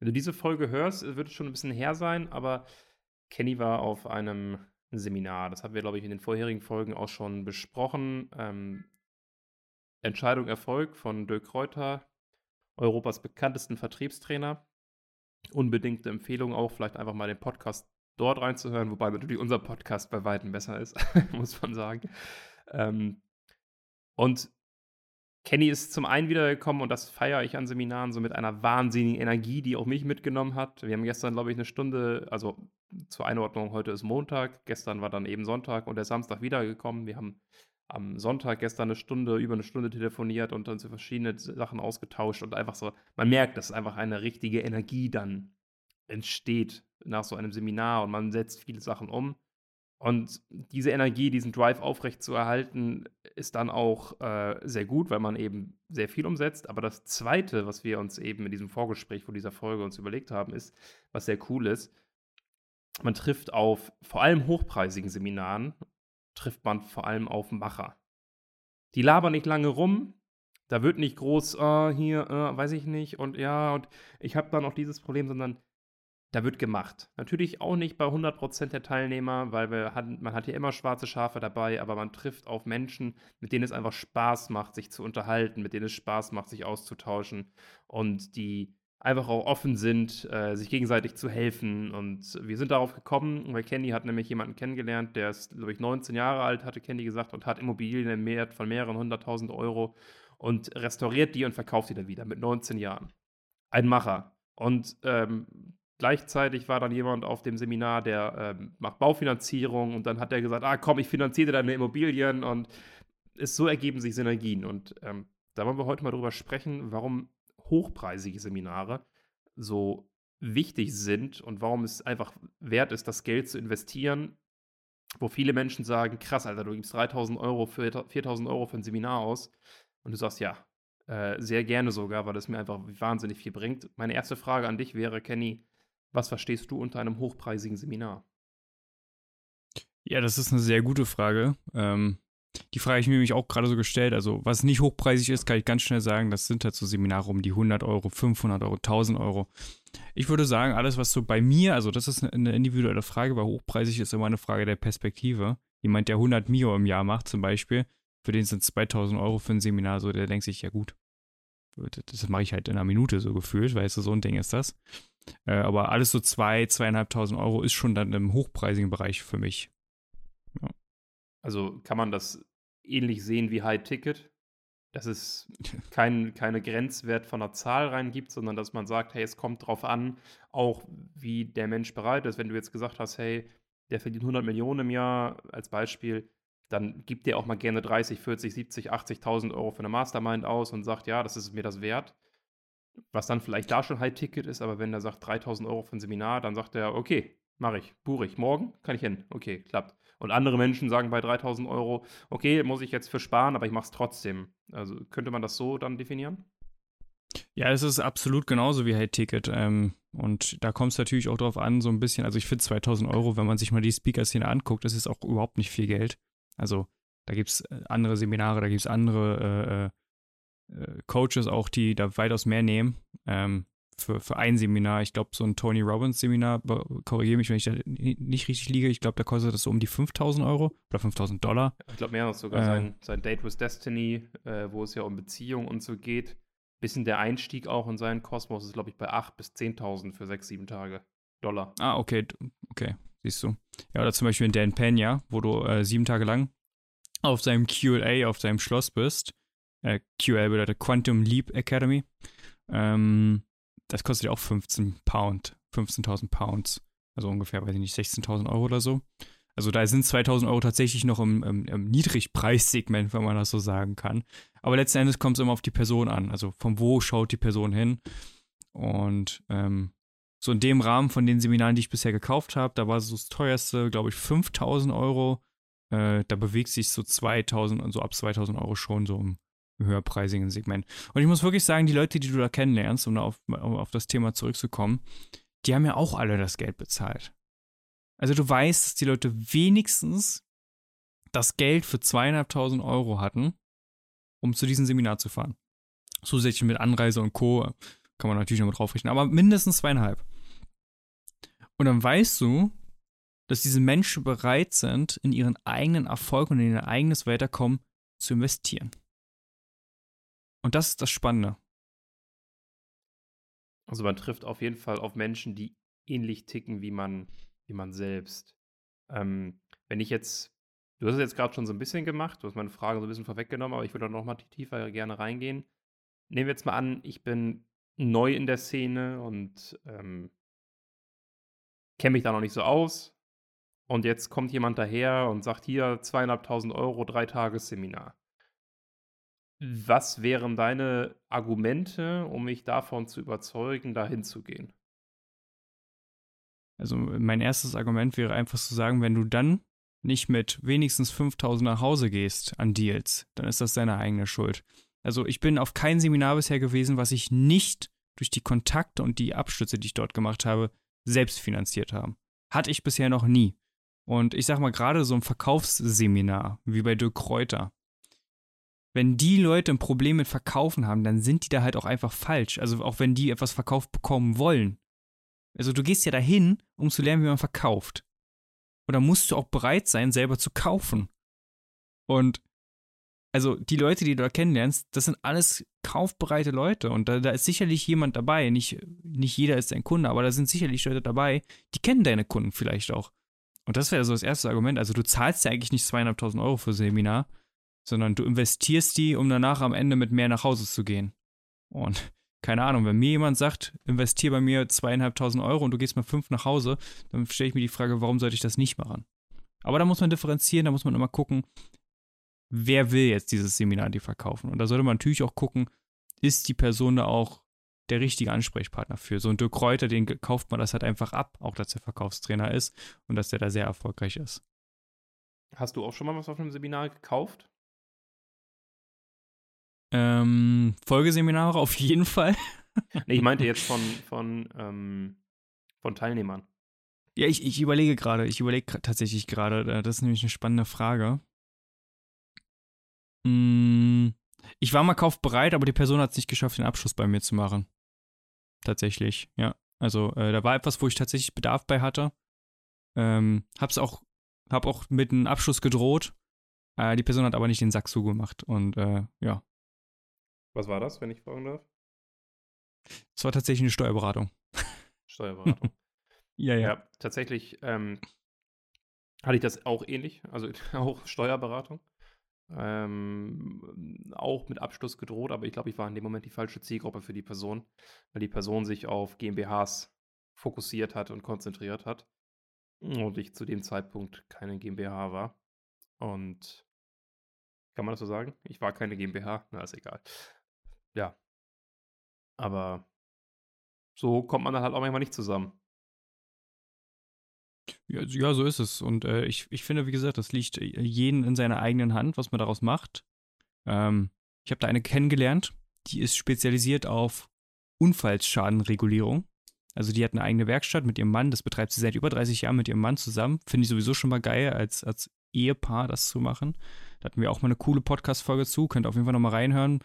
Wenn du diese Folge hörst, wird es schon ein bisschen her sein, aber Kenny war auf einem Seminar. Das haben wir, glaube ich, in den vorherigen Folgen auch schon besprochen. Ähm, Entscheidung Erfolg von Dirk Kräuter, Europas bekanntesten Vertriebstrainer. Unbedingte Empfehlung auch, vielleicht einfach mal den Podcast dort reinzuhören, wobei natürlich unser Podcast bei Weitem besser ist, muss man sagen. Ähm, und Kenny ist zum einen wiedergekommen und das feiere ich an Seminaren so mit einer wahnsinnigen Energie, die auch mich mitgenommen hat. Wir haben gestern, glaube ich, eine Stunde, also zur Einordnung, heute ist Montag, gestern war dann eben Sonntag und der Samstag wiedergekommen. Wir haben am Sonntag gestern eine Stunde, über eine Stunde telefoniert und uns verschiedene Sachen ausgetauscht und einfach so, man merkt, dass einfach eine richtige Energie dann entsteht nach so einem Seminar und man setzt viele Sachen um. Und diese Energie, diesen Drive aufrecht zu erhalten, ist dann auch äh, sehr gut, weil man eben sehr viel umsetzt. Aber das Zweite, was wir uns eben in diesem Vorgespräch vor dieser Folge uns überlegt haben, ist, was sehr cool ist, man trifft auf vor allem hochpreisigen Seminaren, trifft man vor allem auf Macher. Die labern nicht lange rum, da wird nicht groß, uh, hier, uh, weiß ich nicht, und ja, und ich habe da noch dieses Problem, sondern da wird gemacht. Natürlich auch nicht bei 100% der Teilnehmer, weil wir hatten, man hat hier immer schwarze Schafe dabei, aber man trifft auf Menschen, mit denen es einfach Spaß macht, sich zu unterhalten, mit denen es Spaß macht, sich auszutauschen und die einfach auch offen sind, äh, sich gegenseitig zu helfen. Und wir sind darauf gekommen, weil Candy hat nämlich jemanden kennengelernt, der ist, glaube ich, 19 Jahre alt, hatte Candy gesagt, und hat Immobilien im Wert von mehreren hunderttausend Euro und restauriert die und verkauft die dann wieder mit 19 Jahren. Ein Macher. Und ähm, Gleichzeitig war dann jemand auf dem Seminar, der ähm, macht Baufinanzierung und dann hat er gesagt, ah komm, ich finanziere deine Immobilien und es so ergeben sich Synergien. Und ähm, da wollen wir heute mal drüber sprechen, warum hochpreisige Seminare so wichtig sind und warum es einfach wert ist, das Geld zu investieren, wo viele Menschen sagen, krass, Alter, du gibst 3000 Euro für 4000 Euro für ein Seminar aus und du sagst, ja, äh, sehr gerne sogar, weil es mir einfach wahnsinnig viel bringt. Meine erste Frage an dich wäre, Kenny, was verstehst du unter einem hochpreisigen Seminar? Ja, das ist eine sehr gute Frage. Ähm, die Frage habe ich mir nämlich auch gerade so gestellt. Also, was nicht hochpreisig ist, kann ich ganz schnell sagen, das sind halt so Seminare um die 100 Euro, 500 Euro, 1000 Euro. Ich würde sagen, alles, was so bei mir, also das ist eine individuelle Frage, weil hochpreisig ist immer eine Frage der Perspektive. Jemand, der 100 Mio im Jahr macht zum Beispiel, für den sind 2000 Euro für ein Seminar so, der denkt sich, ja gut, das mache ich halt in einer Minute so gefühlt, weißt du, so ein Ding ist das. Äh, aber alles so zwei, zweieinhalbtausend Euro ist schon dann im hochpreisigen Bereich für mich. Ja. Also kann man das ähnlich sehen wie High Ticket? Dass es kein, keine Grenzwert von einer Zahl reingibt, sondern dass man sagt, hey, es kommt drauf an, auch wie der Mensch bereit ist. Wenn du jetzt gesagt hast, hey, der verdient 100 Millionen im Jahr als Beispiel, dann gibt der auch mal gerne 30, 40, 70, 80.000 Euro für eine Mastermind aus und sagt, ja, das ist mir das wert was dann vielleicht da schon High-Ticket ist, aber wenn er sagt 3000 Euro für ein Seminar, dann sagt er, okay, mache ich, buche ich, morgen kann ich hin, okay, klappt. Und andere Menschen sagen bei 3000 Euro, okay, muss ich jetzt für sparen, aber ich mache es trotzdem. Also könnte man das so dann definieren? Ja, es ist absolut genauso wie High-Ticket. Ähm, und da kommt es natürlich auch drauf an, so ein bisschen, also ich finde 2000 Euro, wenn man sich mal die Speaker-Szene anguckt, das ist auch überhaupt nicht viel Geld. Also da gibt es äh, andere Seminare, da gibt es andere äh, Coaches auch, die da weitaus mehr nehmen. Ähm, für, für ein Seminar, ich glaube, so ein Tony Robbins Seminar, korrigiere mich, wenn ich da nicht richtig liege, ich glaube, da kostet das so um die 5000 Euro oder 5000 Dollar. Ich glaube, mehr noch sogar äh, sein, sein Date with Destiny, äh, wo es ja um Beziehungen und so geht. Bisschen der Einstieg auch in seinen Kosmos ist, glaube ich, bei 8.000 bis 10.000 für sechs, sieben Tage Dollar. Ah, okay, okay, siehst du. Ja, oder zum Beispiel in Dan Pena, wo du äh, sieben Tage lang auf seinem QA, auf seinem Schloss bist äh, QL bedeutet Quantum Leap Academy. Ähm, das kostet ja auch 15 Pound, 15.000 Pounds. Also ungefähr, weiß ich nicht, 16.000 Euro oder so. Also da sind 2.000 Euro tatsächlich noch im, im, im Niedrigpreissegment, wenn man das so sagen kann. Aber letzten Endes kommt es immer auf die Person an. Also von wo schaut die Person hin? Und ähm, so in dem Rahmen von den Seminaren, die ich bisher gekauft habe, da war so das teuerste, glaube ich, 5000 Euro. Äh, da bewegt sich so 2000 und so ab 2000 Euro schon so im höherpreisigen Segment. Und ich muss wirklich sagen, die Leute, die du da kennenlernst, um auf, um auf das Thema zurückzukommen, die haben ja auch alle das Geld bezahlt. Also du weißt, dass die Leute wenigstens das Geld für zweieinhalbtausend Euro hatten, um zu diesem Seminar zu fahren. Zusätzlich mit Anreise und Co. kann man natürlich noch mit draufrechnen, aber mindestens zweieinhalb. Und dann weißt du, dass diese Menschen bereit sind, in ihren eigenen Erfolg und in ihr eigenes Weiterkommen zu investieren. Und das ist das Spannende. Also man trifft auf jeden Fall auf Menschen, die ähnlich ticken wie man, wie man selbst. Ähm, wenn ich jetzt, du hast es jetzt gerade schon so ein bisschen gemacht, du hast meine Frage so ein bisschen vorweggenommen, aber ich würde noch mal tiefer gerne reingehen. Nehmen wir jetzt mal an, ich bin neu in der Szene und ähm, kenne mich da noch nicht so aus. Und jetzt kommt jemand daher und sagt hier zweieinhalbtausend Euro, drei Tages Seminar. Was wären deine Argumente, um mich davon zu überzeugen, dahin zu gehen? Also mein erstes Argument wäre einfach zu sagen, wenn du dann nicht mit wenigstens 5000 nach Hause gehst an Deals, dann ist das deine eigene Schuld. Also ich bin auf kein Seminar bisher gewesen, was ich nicht durch die Kontakte und die Abstütze, die ich dort gemacht habe, selbst finanziert habe. Hatte ich bisher noch nie. Und ich sag mal, gerade so ein Verkaufsseminar, wie bei Dirk Kräuter, wenn die Leute ein Problem mit Verkaufen haben, dann sind die da halt auch einfach falsch. Also auch wenn die etwas verkauft bekommen wollen. Also du gehst ja dahin, um zu lernen, wie man verkauft. Und da musst du auch bereit sein, selber zu kaufen. Und also die Leute, die du da kennenlernst, das sind alles kaufbereite Leute. Und da, da ist sicherlich jemand dabei. Nicht, nicht jeder ist dein Kunde, aber da sind sicherlich Leute dabei, die kennen deine Kunden vielleicht auch. Und das wäre so das erste Argument. Also du zahlst ja eigentlich nicht zweieinhalbtausend Euro für Seminar, sondern du investierst die, um danach am Ende mit mehr nach Hause zu gehen. Und keine Ahnung, wenn mir jemand sagt, investier bei mir zweieinhalbtausend Euro und du gehst mal fünf nach Hause, dann stelle ich mir die Frage, warum sollte ich das nicht machen? Aber da muss man differenzieren, da muss man immer gucken, wer will jetzt dieses Seminar die verkaufen? Und da sollte man natürlich auch gucken, ist die Person da auch der richtige Ansprechpartner für? So ein Dirk Kräuter, den kauft man das halt einfach ab, auch dass er Verkaufstrainer ist und dass der da sehr erfolgreich ist. Hast du auch schon mal was auf einem Seminar gekauft? Ähm, Folgeseminare auf jeden Fall. nee, ich meinte jetzt von, von, ähm, von Teilnehmern. Ja, ich, ich überlege gerade, ich überlege tatsächlich gerade, äh, das ist nämlich eine spannende Frage. Hm, ich war mal kaufbereit, aber die Person hat es nicht geschafft, den Abschluss bei mir zu machen. Tatsächlich, ja. Also, äh, da war etwas, wo ich tatsächlich Bedarf bei hatte. Ähm, hab's auch, hab auch mit einem Abschluss gedroht. Äh, die Person hat aber nicht den Sack zugemacht und äh, ja, was war das, wenn ich fragen darf? Es war tatsächlich eine Steuerberatung. Steuerberatung. ja, ja, ja. tatsächlich ähm, hatte ich das auch ähnlich, also auch Steuerberatung. Ähm, auch mit Abschluss gedroht, aber ich glaube, ich war in dem Moment die falsche Zielgruppe für die Person, weil die Person sich auf GmbHs fokussiert hat und konzentriert hat und ich zu dem Zeitpunkt keine GmbH war. Und kann man das so sagen? Ich war keine GmbH, na ist egal ja. Aber so kommt man dann halt auch manchmal nicht zusammen. Ja, ja so ist es. Und äh, ich, ich finde, wie gesagt, das liegt äh, jeden in seiner eigenen Hand, was man daraus macht. Ähm, ich habe da eine kennengelernt, die ist spezialisiert auf Unfallsschadenregulierung. Also die hat eine eigene Werkstatt mit ihrem Mann, das betreibt sie seit über 30 Jahren mit ihrem Mann zusammen. Finde ich sowieso schon mal geil, als, als Ehepaar das zu machen. Da hatten wir auch mal eine coole Podcast-Folge zu, könnt ihr auf jeden Fall nochmal reinhören.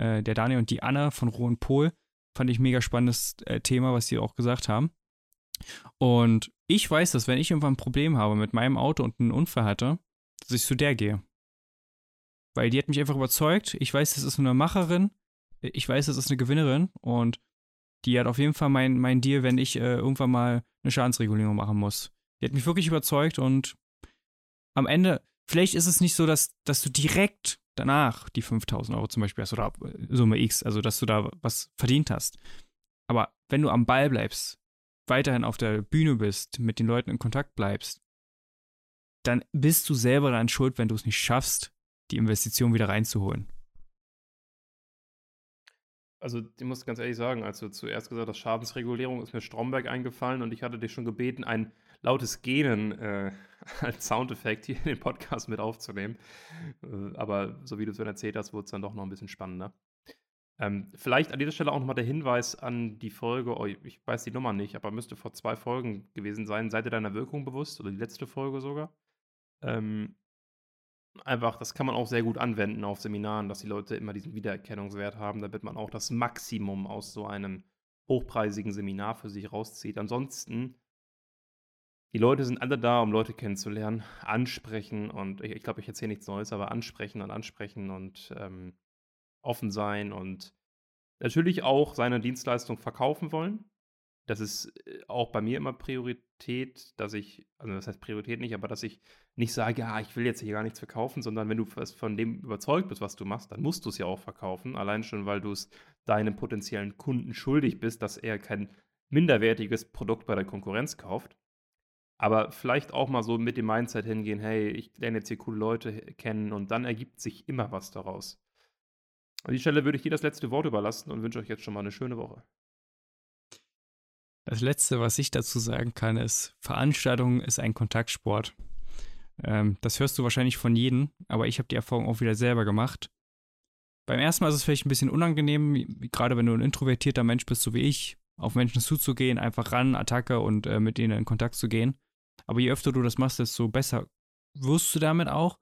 Äh, der Daniel und die Anna von Roh und Pol. Fand ich mega spannendes äh, Thema, was sie auch gesagt haben. Und ich weiß, dass wenn ich irgendwann ein Problem habe mit meinem Auto und einen Unfall hatte, dass ich zu der gehe. Weil die hat mich einfach überzeugt. Ich weiß, das ist eine Macherin. Ich weiß, das ist eine Gewinnerin. Und die hat auf jeden Fall mein, mein Deal, wenn ich äh, irgendwann mal eine Schadensregulierung machen muss. Die hat mich wirklich überzeugt und am Ende, vielleicht ist es nicht so, dass, dass du direkt danach die 5000 Euro zum Beispiel hast oder Summe X, also dass du da was verdient hast. Aber wenn du am Ball bleibst, weiterhin auf der Bühne bist, mit den Leuten in Kontakt bleibst, dann bist du selber daran schuld, wenn du es nicht schaffst, die Investition wieder reinzuholen. Also, ich muss ganz ehrlich sagen, als du zuerst gesagt hast, Schadensregulierung, ist mir Stromberg eingefallen und ich hatte dich schon gebeten, ein lautes Gähnen äh, als Soundeffekt hier in den Podcast mit aufzunehmen. Äh, aber so wie du es dann erzählt hast, wurde es dann doch noch ein bisschen spannender. Ähm, vielleicht an dieser Stelle auch nochmal der Hinweis an die Folge, oh, ich weiß die Nummer nicht, aber müsste vor zwei Folgen gewesen sein. Seid ihr deiner Wirkung bewusst oder die letzte Folge sogar? Ähm, einfach, das kann man auch sehr gut anwenden auf Seminaren, dass die Leute immer diesen Wiedererkennungswert haben, damit man auch das Maximum aus so einem hochpreisigen Seminar für sich rauszieht. Ansonsten, die Leute sind alle da, um Leute kennenzulernen, ansprechen und ich, ich glaube, ich erzähle nichts Neues, aber ansprechen und ansprechen und ähm, offen sein und natürlich auch seine Dienstleistung verkaufen wollen. Das ist äh, auch bei mir immer Priorität, dass ich, also das heißt Priorität nicht, aber dass ich nicht sage, ja, ich will jetzt hier gar nichts verkaufen, sondern wenn du von dem überzeugt bist, was du machst, dann musst du es ja auch verkaufen. Allein schon, weil du es deinem potenziellen Kunden schuldig bist, dass er kein minderwertiges Produkt bei der Konkurrenz kauft. Aber vielleicht auch mal so mit dem Mindset hingehen, hey, ich lerne jetzt hier coole Leute kennen und dann ergibt sich immer was daraus. An die Stelle würde ich dir das letzte Wort überlassen und wünsche euch jetzt schon mal eine schöne Woche. Das Letzte, was ich dazu sagen kann, ist, Veranstaltung ist ein Kontaktsport. Ähm, das hörst du wahrscheinlich von jedem, aber ich habe die Erfahrung auch wieder selber gemacht. Beim ersten Mal ist es vielleicht ein bisschen unangenehm, gerade wenn du ein introvertierter Mensch bist, so wie ich, auf Menschen zuzugehen, einfach ran, Attacke und äh, mit denen in Kontakt zu gehen. Aber je öfter du das machst, desto besser wirst du damit auch.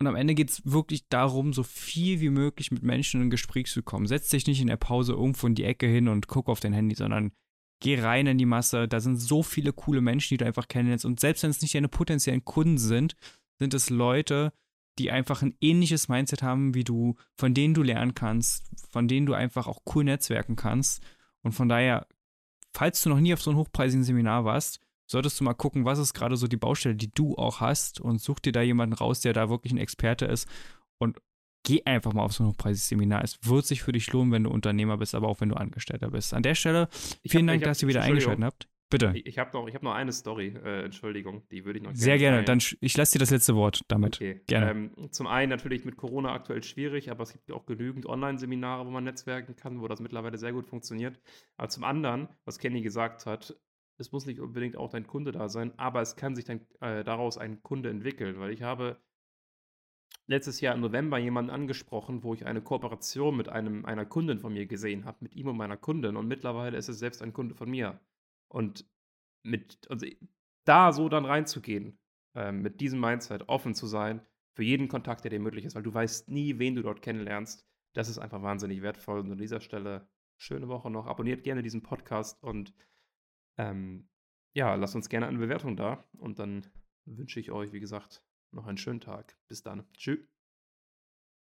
Und am Ende geht es wirklich darum, so viel wie möglich mit Menschen in Gespräch zu kommen. Setz dich nicht in der Pause irgendwo in die Ecke hin und guck auf dein Handy, sondern geh rein in die Masse. Da sind so viele coole Menschen, die du einfach kennenlernst. Und selbst wenn es nicht deine potenziellen Kunden sind, sind es Leute, die einfach ein ähnliches Mindset haben wie du, von denen du lernen kannst, von denen du einfach auch cool netzwerken kannst. Und von daher, falls du noch nie auf so einem hochpreisigen Seminar warst, solltest du mal gucken, was ist gerade so die Baustelle, die du auch hast und such dir da jemanden raus, der da wirklich ein Experte ist und geh einfach mal auf so ein hochpreisiges Seminar. Es wird sich für dich lohnen, wenn du Unternehmer bist, aber auch wenn du Angestellter bist. An der Stelle, vielen hab, Dank, hab, dass ihr wieder eingeschaltet habt. Bitte. Ich, ich habe noch, hab noch eine Story, äh, Entschuldigung, die würde ich noch gerne Sehr gerne, teilen. dann ich lasse dir das letzte Wort damit. Okay. Gerne. Ähm, zum einen natürlich mit Corona aktuell schwierig, aber es gibt auch genügend Online-Seminare, wo man netzwerken kann, wo das mittlerweile sehr gut funktioniert. Aber zum anderen, was Kenny gesagt hat, es muss nicht unbedingt auch dein Kunde da sein, aber es kann sich dann äh, daraus ein Kunde entwickeln, weil ich habe letztes Jahr im November jemanden angesprochen, wo ich eine Kooperation mit einem, einer Kundin von mir gesehen habe, mit ihm und meiner Kundin und mittlerweile ist es selbst ein Kunde von mir. Und mit, also da so dann reinzugehen, äh, mit diesem Mindset offen zu sein für jeden Kontakt, der dir möglich ist, weil du weißt nie, wen du dort kennenlernst. Das ist einfach wahnsinnig wertvoll. Und an dieser Stelle schöne Woche noch. Abonniert gerne diesen Podcast und ähm, ja, lasst uns gerne eine Bewertung da und dann wünsche ich euch, wie gesagt, noch einen schönen Tag. Bis dann. Tschüss.